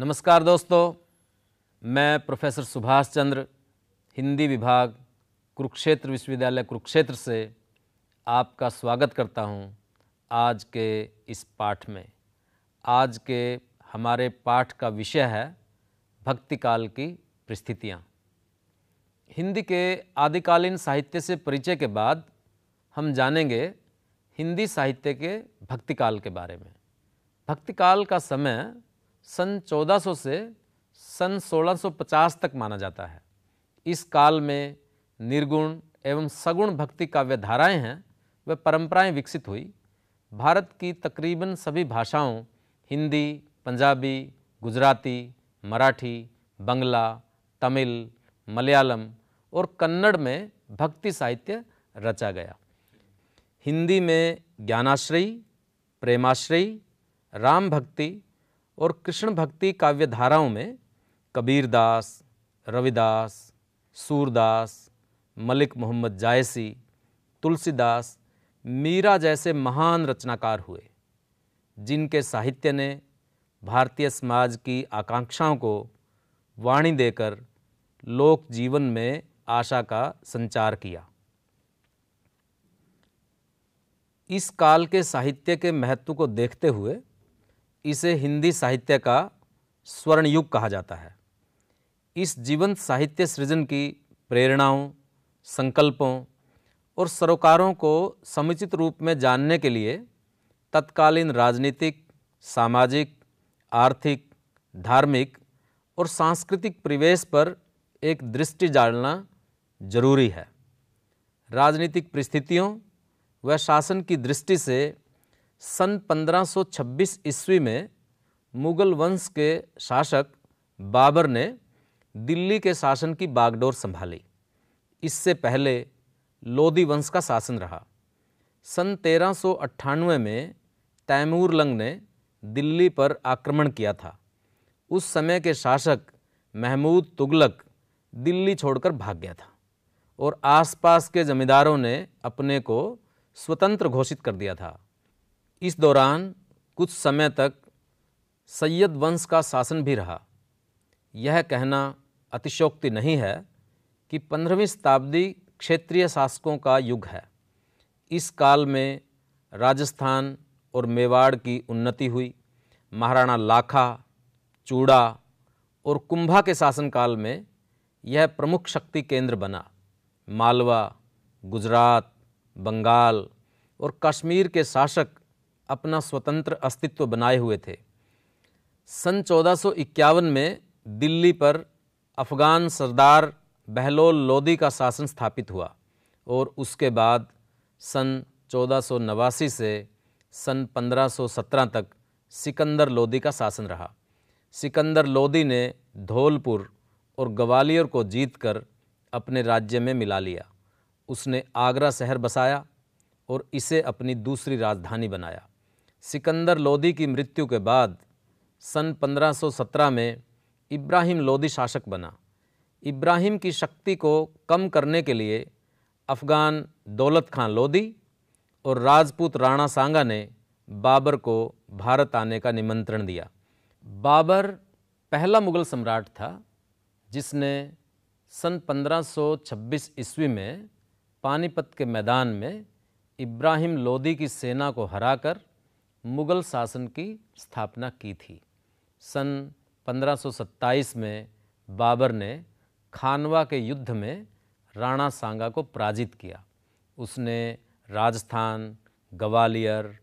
नमस्कार दोस्तों, मैं प्रोफेसर सुभाष चंद्र, हिंदी विभाग, कुरुक्षेत्र विश्वविद्यालय कुरुक्षेत्र से आपका स्वागत करता हूँ आज के इस पाठ में। आज के हमारे पाठ का विषय है भक्ति काल की परिस्थितियाँ। हिंदी के आदिकालीन साहित्य से परिचय के बाद हम जानेंगे हिंदी साहित्य के भक्ति काल के बारे में। भक्ति काल का समय सन 1400 से सन 1650 तक माना जाता है। इस काल में निर्गुण एवं सगुण भक्ति काव्य धाराएँ हैं, व परंपराएँ विकसित हुई। भारत की तकरीबन सभी भाषाओं, हिंदी, पंजाबी, गुजराती, मराठी, बंगला, तमिल, मलयालम और कन्नड़ में भक्ति साहित्य रचा गया। हिंदी में ज्ञानाश्रयी, प्रेमाश्रयी, राम भक्ति और कृष्ण भक्ति काव्य धाराओं में कबीरदास, रविदास, सूरदास, मलिक मोहम्मद जायसी, तुलसीदास, मीरा जैसे महान रचनाकार हुए, जिनके साहित्य ने भारतीय समाज की आकांक्षाओं को वाणी देकर लोक जीवन में आशा का संचार किया। इस काल के साहित्य के महत्व को देखते हुए इसे हिंदी साहित्य का स्वर्ण युग कहा जाता है। इस जीवंत साहित्य सृजन की प्रेरणाओं, संकल्पों और सरोकारों को समुचित रूप में जानने के लिए तत्कालीन राजनीतिक, सामाजिक, आर्थिक, धार्मिक और सांस्कृतिक परिवेश पर एक दृष्टि डालना ज़रूरी है। राजनीतिक परिस्थितियों व शासन की दृष्टि से सन 1526 ईस्वी में मुगल वंश के शासक बाबर ने दिल्ली के शासन की बागडोर संभाली। इससे पहले लोधी वंश का शासन रहा। सन तेरह में तैमूर लंग ने दिल्ली पर आक्रमण किया था। उस समय के शासक महमूद तुगलक दिल्ली छोड़कर भाग गया था और आसपास के जमींदारों ने अपने को स्वतंत्र घोषित कर दिया था। इस दौरान कुछ समय तक सैयद वंश का शासन भी रहा। यह कहना अतिशोक्ति नहीं है कि पंद्रहवीं शताब्दी क्षेत्रीय शासकों का युग है। इस काल में राजस्थान और मेवाड़ की उन्नति हुई। महाराणा लाखा, चूड़ा और कुंभा के शासनकाल में यह प्रमुख शक्ति केंद्र बना। मालवा, गुजरात, बंगाल और कश्मीर के शासक अपना स्वतंत्र अस्तित्व बनाए हुए थे। सन चौदह में दिल्ली पर अफ़गान सरदार बहलोल लोदी का शासन स्थापित हुआ और उसके बाद सन चौदह से सन 1517 तक सिकंदर लोदी का शासन रहा। सिकंदर लोदी ने धौलपुर और ग्वालियर को जीतकर अपने राज्य में मिला लिया। उसने आगरा शहर बसाया और इसे अपनी दूसरी राजधानी बनाया। सिकंदर लोदी की मृत्यु के बाद सन 1517 में इब्राहिम लोदी शासक बना। इब्राहिम की शक्ति को कम करने के लिए अफ़गान दौलत खां लोदी और राजपूत राणा सांगा ने बाबर को भारत आने का निमंत्रण दिया। बाबर पहला मुगल सम्राट था, जिसने सन 1526 ईस्वी में पानीपत के मैदान में इब्राहिम लोदी की सेना को हराकर मुगल शासन की स्थापना की थी। सन 1527 में बाबर ने खानवा के युद्ध में राणा सांगा को पराजित किया। उसने राजस्थान, ग्वालियर,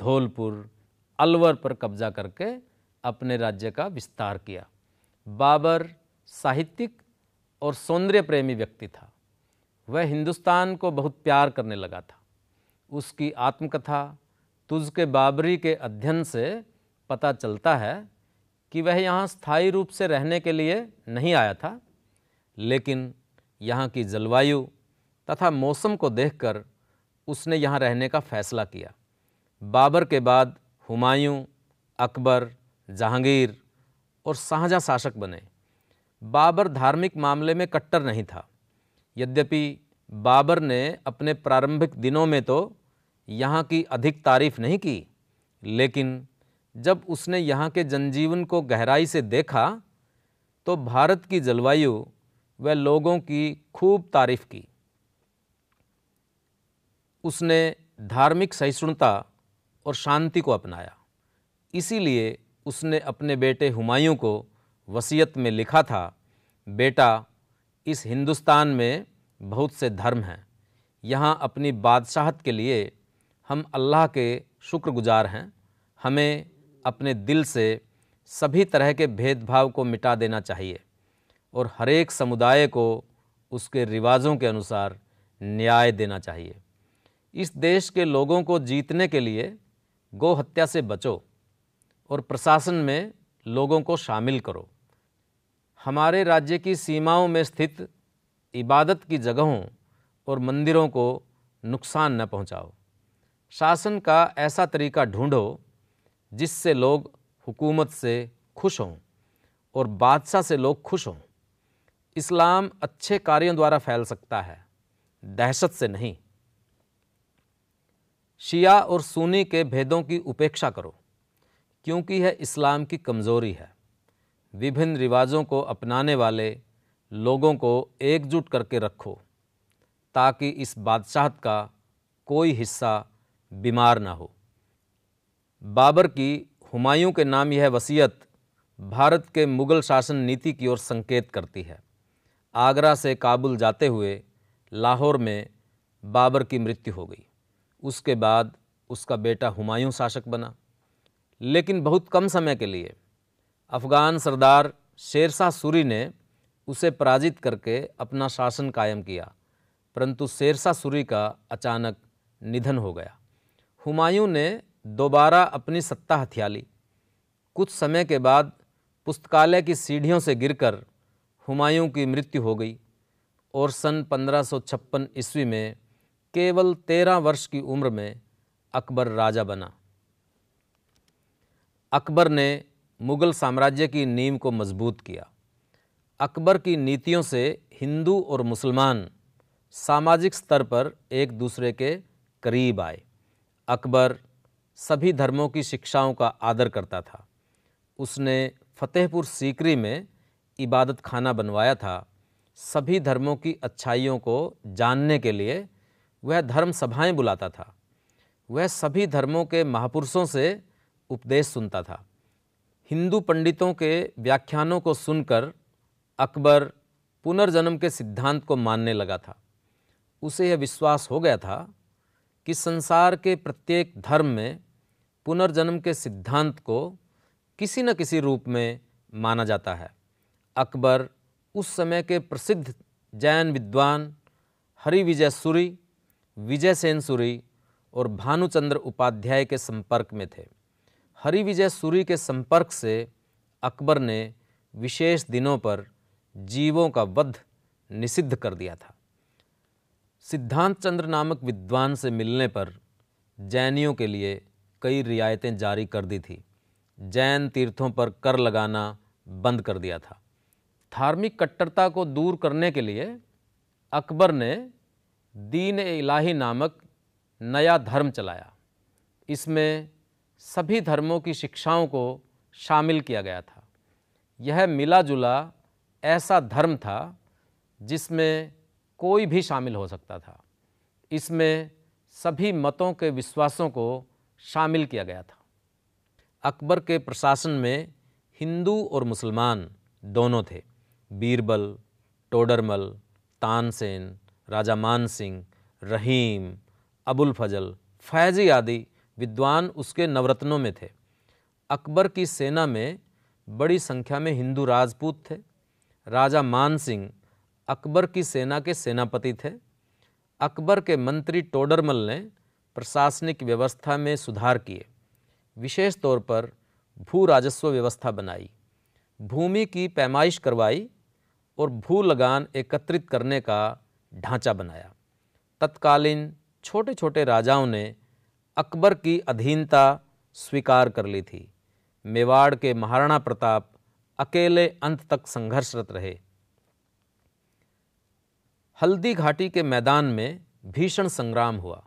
धौलपुर, अलवर पर कब्जा करके अपने राज्य का विस्तार किया। बाबर साहित्यिक और सौंदर्य प्रेमी व्यक्ति था। वह हिंदुस्तान को बहुत प्यार करने लगा था। उसकी आत्मकथा तुझ के बाबरी के अध्ययन से पता चलता है कि वह यहाँ स्थायी रूप से रहने के लिए नहीं आया था, लेकिन यहाँ की जलवायु तथा मौसम को देखकर उसने यहाँ रहने का फैसला किया। बाबर के बाद हुमायूं, अकबर, जहांगीर और शाहजहाँ शासक बने। बाबर धार्मिक मामले में कट्टर नहीं था। यद्यपि बाबर ने अपने प्रारंभिक दिनों में तो यहाँ की अधिक तारीफ़ नहीं की, लेकिन जब उसने यहाँ के जनजीवन को गहराई से देखा तो भारत की जलवायु व लोगों की खूब तारीफ़ की। उसने धार्मिक सहिष्णुता और शांति को अपनाया। इसीलिए उसने अपने बेटे हुमायूं को वसीयत में लिखा था, बेटा, इस हिंदुस्तान में बहुत से धर्म हैं। यहाँ अपनी बादशाहत के लिए हम अल्लाह के शुक्रगुजार हैं। हमें अपने दिल से सभी तरह के भेदभाव को मिटा देना चाहिए और हरेक समुदाय को उसके रिवाज़ों के अनुसार न्याय देना चाहिए। इस देश के लोगों को जीतने के लिए गौ हत्या से बचो और प्रशासन में लोगों को शामिल करो। हमारे राज्य की सीमाओं में स्थित इबादत की जगहों और मंदिरों को नुकसान न पहुंचाओ। शासन का ऐसा तरीका ढूंढो जिससे लोग हुकूमत से खुश हों और बादशाह से लोग खुश हों। इस्लाम अच्छे कार्यों द्वारा फैल सकता है, दहशत से नहीं। शिया और सुनी के भेदों की उपेक्षा करो, क्योंकि यह इस्लाम की कमज़ोरी है। विभिन्न रिवाजों को अपनाने वाले लोगों को एकजुट करके रखो, ताकि इस बादशाहत का कोई हिस्सा बीमार ना हो। बाबर की हुमायूं के नाम यह वसीयत भारत के मुग़ल शासन नीति की ओर संकेत करती है। आगरा से काबुल जाते हुए लाहौर में बाबर की मृत्यु हो गई। उसके बाद उसका बेटा हुमायूं शासक बना। लेकिन बहुत कम समय के लिए अफ़गान सरदार शेरशाह सूरी ने उसे पराजित करके अपना शासन कायम किया, परंतु शेरशाह सूरी का अचानक निधन हो गया। हुमायूं ने दोबारा अपनी सत्ता हथिया ली कुछ समय के बाद पुस्तकालय की सीढ़ियों से गिरकर हुमायूं की मृत्यु हो गई और सन 1556 ईस्वी में केवल तेरह वर्ष की उम्र में अकबर राजा बना। अकबर ने मुग़ल साम्राज्य की नींव को मज़बूत किया। अकबर की नीतियों से हिंदू और मुसलमान सामाजिक स्तर पर एक दूसरे के करीब आए। अकबर सभी धर्मों की शिक्षाओं का आदर करता था। उसने फतेहपुर सीकरी में इबादत खाना बनवाया था। सभी धर्मों की अच्छाइयों को जानने के लिए वह धर्म सभाएँ बुलाता था। वह सभी धर्मों के महापुरुषों से उपदेश सुनता था। हिंदू पंडितों के व्याख्यानों को सुनकर अकबर पुनर्जन्म के सिद्धांत को मानने लगा था। उसे यह विश्वास हो गया था कि संसार के प्रत्येक धर्म में पुनर्जन्म के सिद्धांत को किसी न किसी रूप में माना जाता है। अकबर उस समय के प्रसिद्ध जैन विद्वान हरि विजय सूरी, विजय सेन सूरी और भानुचंद्र उपाध्याय के संपर्क में थे। हरि विजय सूरी के संपर्क से अकबर ने विशेष दिनों पर जीवों का वध निषिद्ध कर दिया था। सिद्धांत चंद्र नामक विद्वान से मिलने पर जैनियों के लिए कई रियायतें जारी कर दी थी। जैन तीर्थों पर कर लगाना बंद कर दिया था। धार्मिक कट्टरता को दूर करने के लिए अकबर ने दीन इलाही नामक नया धर्म चलाया। इसमें सभी धर्मों की शिक्षाओं को शामिल किया गया था। यह मिला जुला ऐसा धर्म था जिसमें कोई भी शामिल हो सकता था। इसमें सभी मतों के विश्वासों को शामिल किया गया था। अकबर के प्रशासन में हिंदू और मुसलमान दोनों थे। बीरबल, टोडरमल, तानसेन, राजा मान सिंह रहीम, अबुल फजल, फैजी आदि विद्वान उसके नवरत्नों में थे। अकबर की सेना में बड़ी संख्या में हिंदू राजपूत थे। राजा मान सिंह अकबर की सेना के सेनापति थे। अकबर के मंत्री टोडरमल ने प्रशासनिक व्यवस्था में सुधार किए। विशेष तौर पर भू राजस्व व्यवस्था बनाई। भूमि की पैमाइश करवाई और भू लगान एकत्रित करने का ढांचा बनाया। तत्कालीन छोटे छोटे राजाओं ने अकबर की अधीनता स्वीकार कर ली थी। मेवाड़ के महाराणा प्रताप अकेले अंत तक संघर्षरत रहे। हल्दी घाटी के मैदान में भीषण संग्राम हुआ,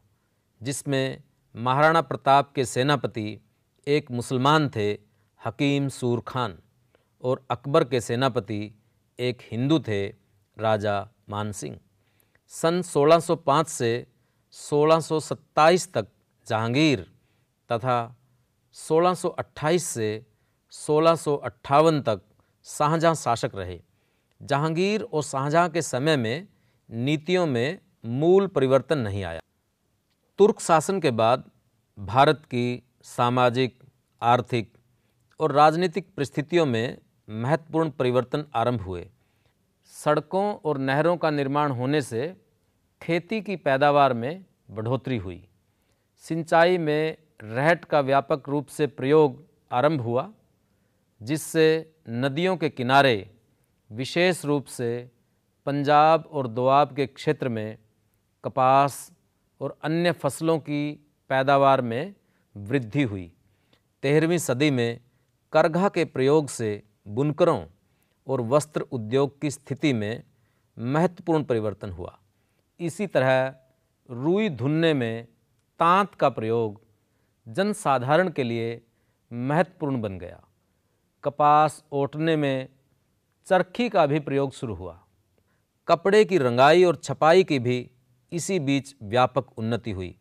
जिसमें महाराणा प्रताप के सेनापति एक मुसलमान थे, हकीम सूर खान, और अकबर के सेनापति एक हिंदू थे, राजा मानसिंह सन 1605 से 1627 तक जहांगीर तथा 1628 से सोलह तक शाहजहाँ शासक रहे। जहांगीर और शाहजहाँ के समय में नीतियों में मूल परिवर्तन नहीं आया। तुर्क शासन के बाद भारत की सामाजिक, आर्थिक और राजनीतिक परिस्थितियों में महत्वपूर्ण परिवर्तन आरंभ हुए। सड़कों और नहरों का निर्माण होने से खेती की पैदावार में बढ़ोतरी हुई। सिंचाई में रहट का व्यापक रूप से प्रयोग आरंभ हुआ, जिससे नदियों के किनारे विशेष रूप से पंजाब और दोआब के क्षेत्र में कपास और अन्य फ़सलों की पैदावार में वृद्धि हुई। तेरहवीं सदी में करघा के प्रयोग से बुनकरों और वस्त्र उद्योग की स्थिति में महत्वपूर्ण परिवर्तन हुआ। इसी तरह रुई धुनने में तांत का प्रयोग जनसाधारण के लिए महत्वपूर्ण बन गया। कपास ओटने में चरखी का भी प्रयोग शुरू हुआ। कपड़े की रंगाई और छपाई की भी इसी बीच व्यापक उन्नति हुई।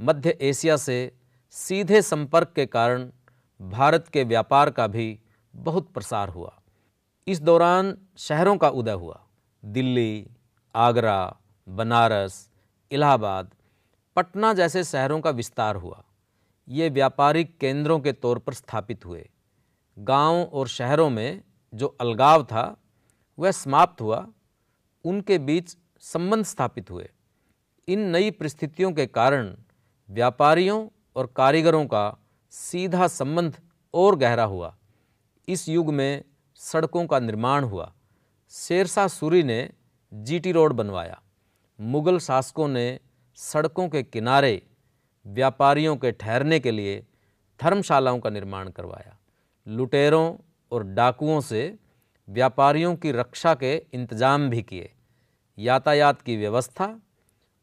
मध्य एशिया से सीधे संपर्क के कारण भारत के व्यापार का भी बहुत प्रसार हुआ। इस दौरान शहरों का उदय हुआ। दिल्ली, आगरा, बनारस, इलाहाबाद, पटना जैसे शहरों का विस्तार हुआ। ये व्यापारिक केंद्रों के तौर पर स्थापित हुए। गाँव और शहरों में जो अलगाव था, वह समाप्त हुआ उनके बीच संबंध स्थापित हुए। इन नई परिस्थितियों के कारण व्यापारियों और कारीगरों का सीधा संबंध और गहरा हुआ। इस युग में सड़कों का निर्माण हुआ। शेरशाह सूरी ने जीटी रोड बनवाया। मुगल शासकों ने सड़कों के किनारे व्यापारियों के ठहरने के लिए धर्मशालाओं का निर्माण करवाया। लुटेरों और डाकुओं से व्यापारियों की रक्षा के इंतज़ाम भी किए। यातायात की व्यवस्था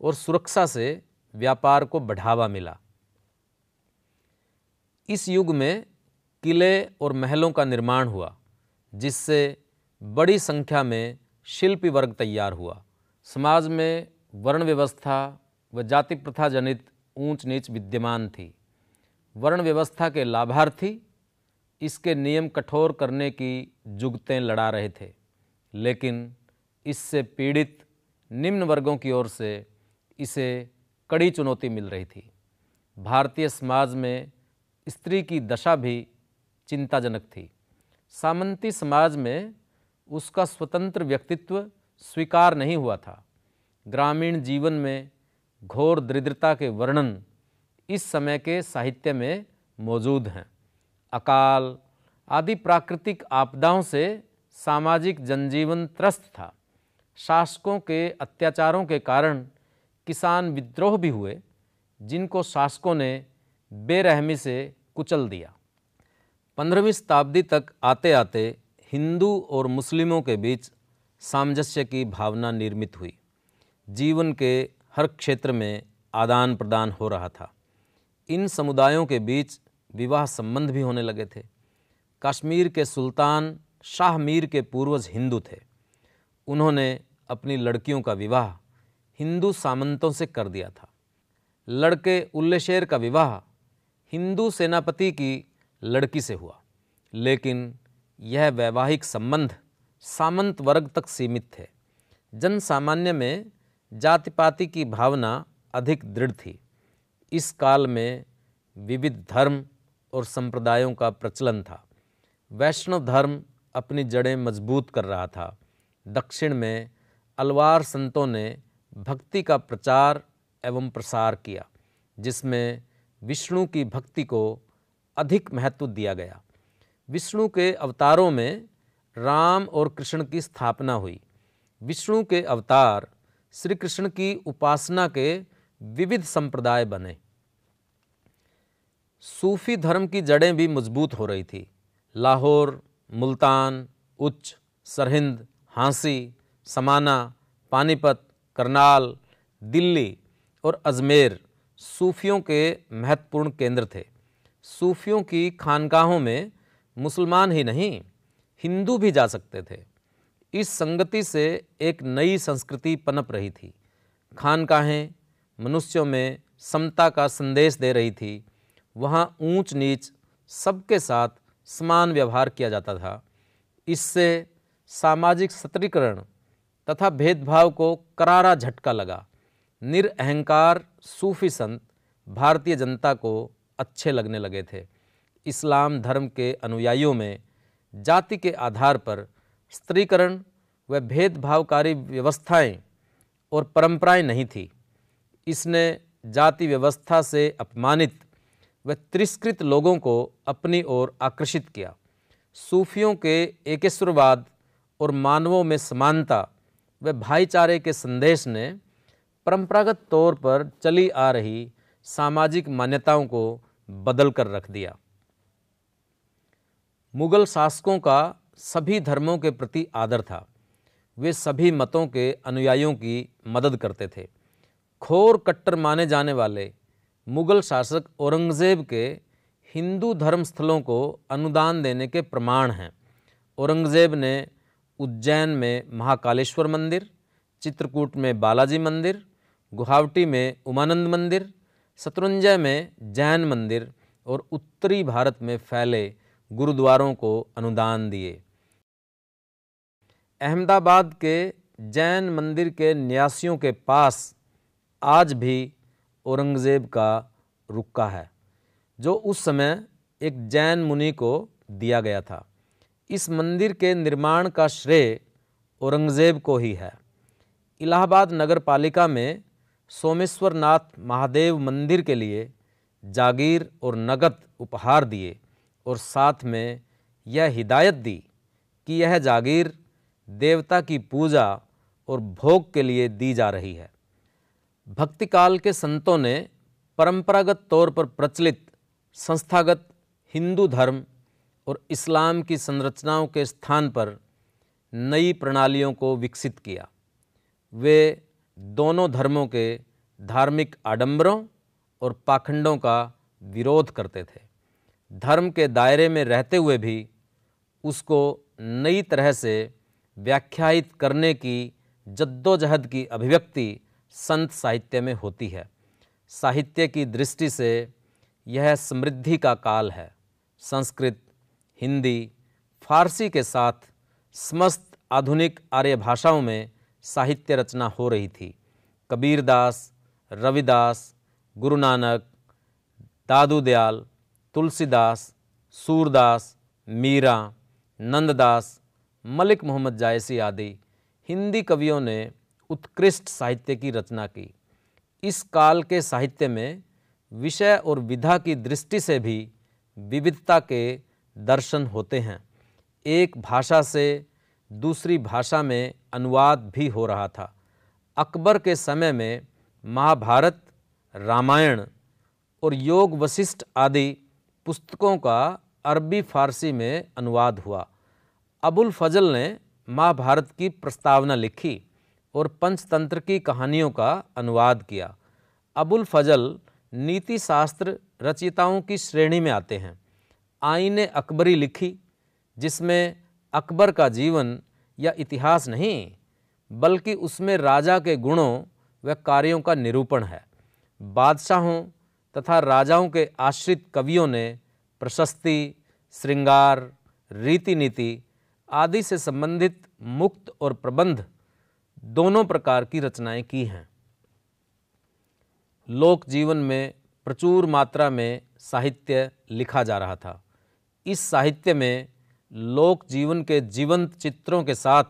और सुरक्षा से व्यापार को बढ़ावा मिला। इस युग में किले और महलों का निर्माण हुआ, जिससे बड़ी संख्या में शिल्पी वर्ग तैयार हुआ। समाज में वर्ण व्यवस्था व जाति प्रथा जनित ऊंच नीच विद्यमान थी। वर्ण व्यवस्था के लाभार्थी इसके नियम कठोर करने की जुगतें लड़ा रहे थे। लेकिन इससे पीड़ित निम्न वर्गों की ओर से इसे कड़ी चुनौती मिल रही थी। भारतीय समाज में स्त्री की दशा भी चिंताजनक थी। सामंती समाज में उसका स्वतंत्र व्यक्तित्व स्वीकार नहीं हुआ था। ग्रामीण जीवन में घोर दरिद्रता के वर्णन इस समय के साहित्य में मौजूद हैं। अकाल आदि प्राकृतिक आपदाओं से सामाजिक जनजीवन त्रस्त था। शासकों के अत्याचारों के कारण किसान विद्रोह भी हुए, जिनको शासकों ने बेरहमी से कुचल दिया। पंद्रहवीं शताब्दी तक आते आते हिंदू और मुस्लिमों के बीच सामंजस्य की भावना निर्मित हुई। जीवन के हर क्षेत्र में आदान प्रदान हो रहा था। इन समुदायों के बीच विवाह संबंध भी होने लगे थे। कश्मीर के सुल्तान शाह मीर के पूर्वज हिंदू थे। उन्होंने अपनी लड़कियों का विवाह हिंदू सामंतों से कर दिया था। लड़के उल्लेशेर का विवाह हिंदू सेनापति की लड़की से हुआ, लेकिन यह वैवाहिक संबंध सामंत वर्ग तक सीमित थे। जन सामान्य में जाति पाति की भावना अधिक दृढ़ थी। इस काल में विविध धर्म और संप्रदायों का प्रचलन था। वैष्णव धर्म अपनी जड़ें मज़बूत कर रहा था। दक्षिण में अलवार संतों ने भक्ति का प्रचार एवं प्रसार किया, जिसमें विष्णु की भक्ति को अधिक महत्व दिया गया। विष्णु के अवतारों में राम और कृष्ण की स्थापना हुई। विष्णु के अवतार श्री कृष्ण की उपासना के विविध संप्रदाय बने। सूफी धर्म की जड़ें भी मज़बूत हो रही थी। लाहौर, मुल्तान, उच्च, सरहिंद, हाँसी, समाना, पानीपत, करनाल, दिल्ली और अजमेर सूफियों के महत्वपूर्ण केंद्र थे। सूफियों की खानकाहों में मुसलमान ही नहीं, हिंदू भी जा सकते थे। इस संगति से एक नई संस्कृति पनप रही थी। खानकाहें मनुष्यों में समता का संदेश दे रही थी। वहाँ ऊंच नीच सबके साथ समान व्यवहार किया जाता था। इससे सामाजिक सतरीकरण तथा भेदभाव को करारा झटका लगा। निरअहकार सूफी संत भारतीय जनता को अच्छे लगने लगे थे। इस्लाम धर्म के अनुयायियों में जाति के आधार पर स्त्रीकरण व भेदभावकारी व्यवस्थाएँ और परंपराएँ नहीं थी। इसने जाति व्यवस्था से अपमानित व तिरस्कृत लोगों को अपनी ओर आकर्षित किया। सूफियों के एकेश्वरवाद और मानवों में समानता व भाईचारे के संदेश ने परंपरागत तौर पर चली आ रही सामाजिक मान्यताओं को बदल कर रख दिया। मुगल शासकों का सभी धर्मों के प्रति आदर था। वे सभी मतों के अनुयायियों की मदद करते थे। खोर कट्टर माने जाने वाले मुगल शासक औरंगज़ेब के हिंदू धर्म स्थलों को अनुदान देने के प्रमाण हैं। औरंगज़ेब ने उज्जैन में महाकालेश्वर मंदिर, चित्रकूट में बालाजी मंदिर गुवाहाटी में उमानंद मंदिर, शत्रुंजय में जैन मंदिर और उत्तरी भारत में फैले गुरुद्वारों को अनुदान दिए। अहमदाबाद के जैन मंदिर के न्यासियों के पास आज भी औरंगज़ेब का रुक्का है, जो उस समय एक जैन मुनि को दिया गया था। इस मंदिर के निर्माण का श्रेय औरंगज़ेब को ही है। इलाहाबाद नगर पालिका में सोमेश्वर नाथ महादेव मंदिर के लिए जागीर और नगद उपहार दिए और साथ में यह हिदायत दी कि यह जागीर देवता की पूजा और भोग के लिए दी जा रही है। भक्तिकाल के संतों ने परंपरागत तौर पर प्रचलित संस्थागत हिंदू धर्म और इस्लाम की संरचनाओं के स्थान पर नई प्रणालियों को विकसित किया। वे दोनों धर्मों के धार्मिक आडंबरों और पाखंडों का विरोध करते थे। धर्म के दायरे में रहते हुए भी उसको नई तरह से व्याख्यायित करने की जद्दोजहद की अभिव्यक्ति संत साहित्य में होती है। साहित्य की दृष्टि से यह समृद्धि का काल है। संस्कृत, हिंदी, फारसी के साथ समस्त आधुनिक आर्य भाषाओं में साहित्य रचना हो रही थी। कबीरदास रविदास गुरु नानक, दादू दयाल तुलसीदास सूरदास मीरा नंददास मलिक मोहम्मद जायसी आदि हिंदी कवियों ने उत्कृष्ट साहित्य की रचना की। इस काल के साहित्य में विषय और विधा की दृष्टि से भी विविधता के दर्शन होते हैं। एक भाषा से दूसरी भाषा में अनुवाद भी हो रहा था। अकबर के समय में महाभारत, रामायण और योग वशिष्ठ आदि पुस्तकों का अरबी फारसी में अनुवाद हुआ। अबुल फजल ने महाभारत की प्रस्तावना लिखी। और पंचतंत्र की कहानियों का अनुवाद किया। अबुल फजल नीति शास्त्र रचयिताओं की श्रेणी में आते हैं। आईने अकबरी लिखी, जिसमें अकबर का जीवन या इतिहास नहीं, बल्कि उसमें राजा के गुणों व कार्यों का निरूपण है। बादशाहों तथा राजाओं के आश्रित कवियों ने प्रशस्ति, श्रृंगार रीति नीति आदि से संबंधित मुक्त और प्रबंध दोनों प्रकार की रचनाएँ की हैं। लोक जीवन में प्रचुर मात्रा में साहित्य लिखा जा रहा था। इस साहित्य में लोक जीवन के जीवंत चित्रों के साथ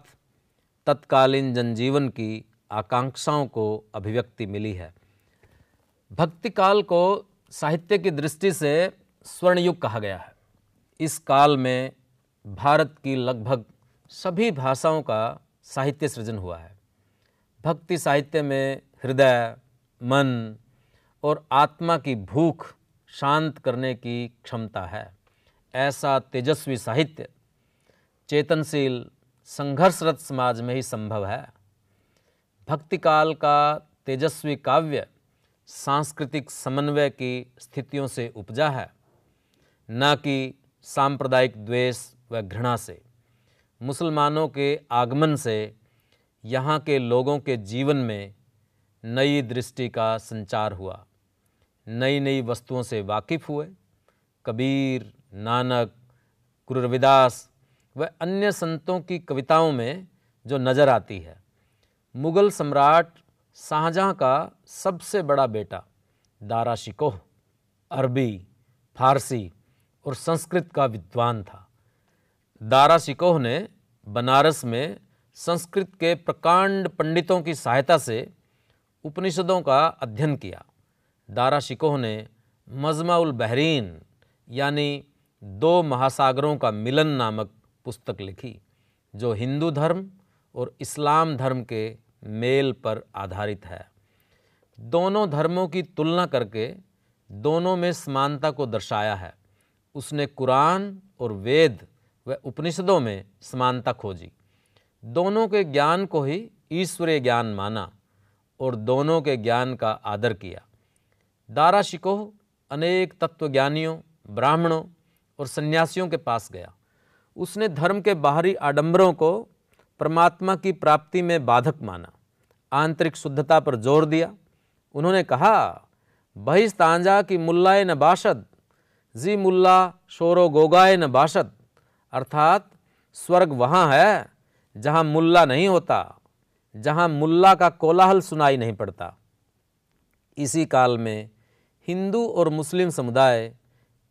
तत्कालीन जनजीवन की आकांक्षाओं को अभिव्यक्ति मिली है। भक्ति काल को साहित्य की दृष्टि से स्वर्णयुग कहा गया है। इस काल में भारत की लगभग सभी भाषाओं का साहित्य सृजन हुआ है। भक्ति साहित्य में हृदय, मन और आत्मा की भूख शांत करने की क्षमता है। ऐसा तेजस्वी साहित्य चेतनशील संघर्षरत समाज में ही संभव है। भक्ति काल का तेजस्वी काव्य सांस्कृतिक समन्वय की स्थितियों से उपजा है, न कि सांप्रदायिक द्वेष व घृणा से। मुसलमानों के आगमन से यहाँ के लोगों के जीवन में नई दृष्टि का संचार हुआ। नई नई वस्तुओं से वाकिफ हुए। कबीर, नानक, गुरु रविदास व अन्य संतों की कविताओं में जो नज़र आती है। मुग़ल सम्राट शाहजहाँ का सबसे बड़ा बेटा, दारा शिकोह, अरबी, फारसी और संस्कृत का विद्वान था। दारा शिकोह ने बनारस में संस्कृत के प्रकांड पंडितों की सहायता से उपनिषदों का अध्ययन किया। दारा शिकोह ने मजमाउल बहरीन, यानी दो महासागरों का मिलन नामक पुस्तक लिखी, जो हिंदू धर्म और इस्लाम धर्म के मेल पर आधारित है। दोनों धर्मों की तुलना करके दोनों में समानता को दर्शाया है। उसने कुरान और वेद व उपनिषदों में समानता खोजी। दोनों के ज्ञान को ही ईश्वरीय ज्ञान माना और दोनों के ज्ञान का आदर किया। दारा शिकोह अनेक तत्वज्ञानियों, ब्राह्मणों और सन्यासियों के पास गया। उसने धर्म के बाहरी आडंबरों को परमात्मा की प्राप्ति में बाधक माना, आंतरिक शुद्धता पर ज़ोर दिया। उन्होंने कहा बहिस्तांजा की मुल्लाए न बाशद, जी मुल्ला शोरो गोगाए न बाशद, अर्थात स्वर्ग वहाँ है जहाँ मुल्ला नहीं होता, जहाँ मुल्ला का कोलाहल सुनाई नहीं पड़ता। इसी काल में हिंदू और मुस्लिम समुदाय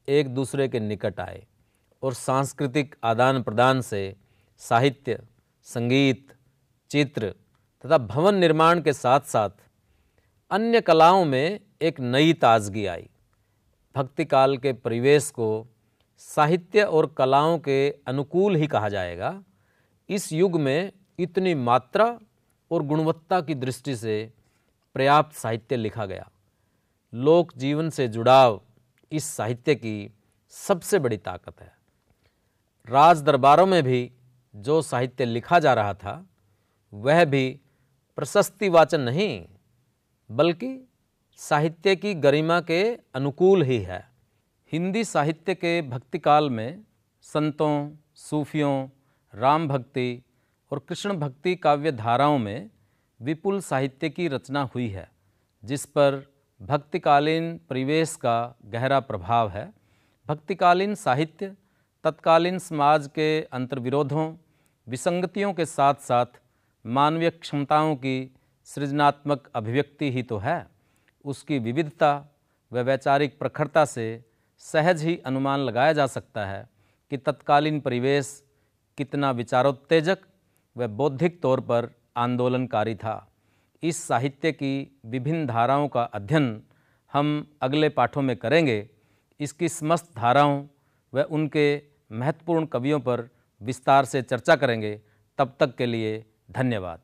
एक दूसरे के निकट आए और सांस्कृतिक आदान प्रदान से साहित्य, संगीत, चित्र तथा भवन निर्माण के साथ साथ अन्य कलाओं में एक नई ताजगी आई। भक्ति काल के परिवेश को साहित्य और कलाओं के अनुकूल ही कहा जाएगा। इस युग में इतनी मात्रा और गुणवत्ता की दृष्टि से पर्याप्त साहित्य लिखा गया। लोक जीवन से जुड़ाव इस साहित्य की सबसे बड़ी ताकत है। राज दरबारों में भी जो साहित्य लिखा जा रहा था, वह भी प्रशस्ति वाचन नहीं, बल्कि साहित्य की गरिमा के अनुकूल ही है। हिंदी साहित्य के भक्तिकाल में संतों, सूफियों राम भक्ति और कृष्ण भक्ति काव्य धाराओं में विपुल साहित्य की रचना हुई है, जिस पर भक्तिकालीन परिवेश का गहरा प्रभाव है। भक्तिकालीन साहित्य, तत्कालीन समाज के अंतर्विरोधों, विसंगतियों के साथ साथ मानवीय क्षमताओं की सृजनात्मक अभिव्यक्ति ही तो है। उसकी विविधता व वैचारिक प्रखरता से सहज ही अनुमान लगाया जा सकता है कि तत्कालीन परिवेश कितना विचारोत्तेजक व बौद्धिक तौर पर आंदोलनकारी था। इस साहित्य की विभिन्न धाराओं का अध्ययन हम अगले पाठों में करेंगे। इसकी समस्त धाराओं व उनके महत्वपूर्ण कवियों पर विस्तार से चर्चा करेंगे। तब तक के लिए धन्यवाद।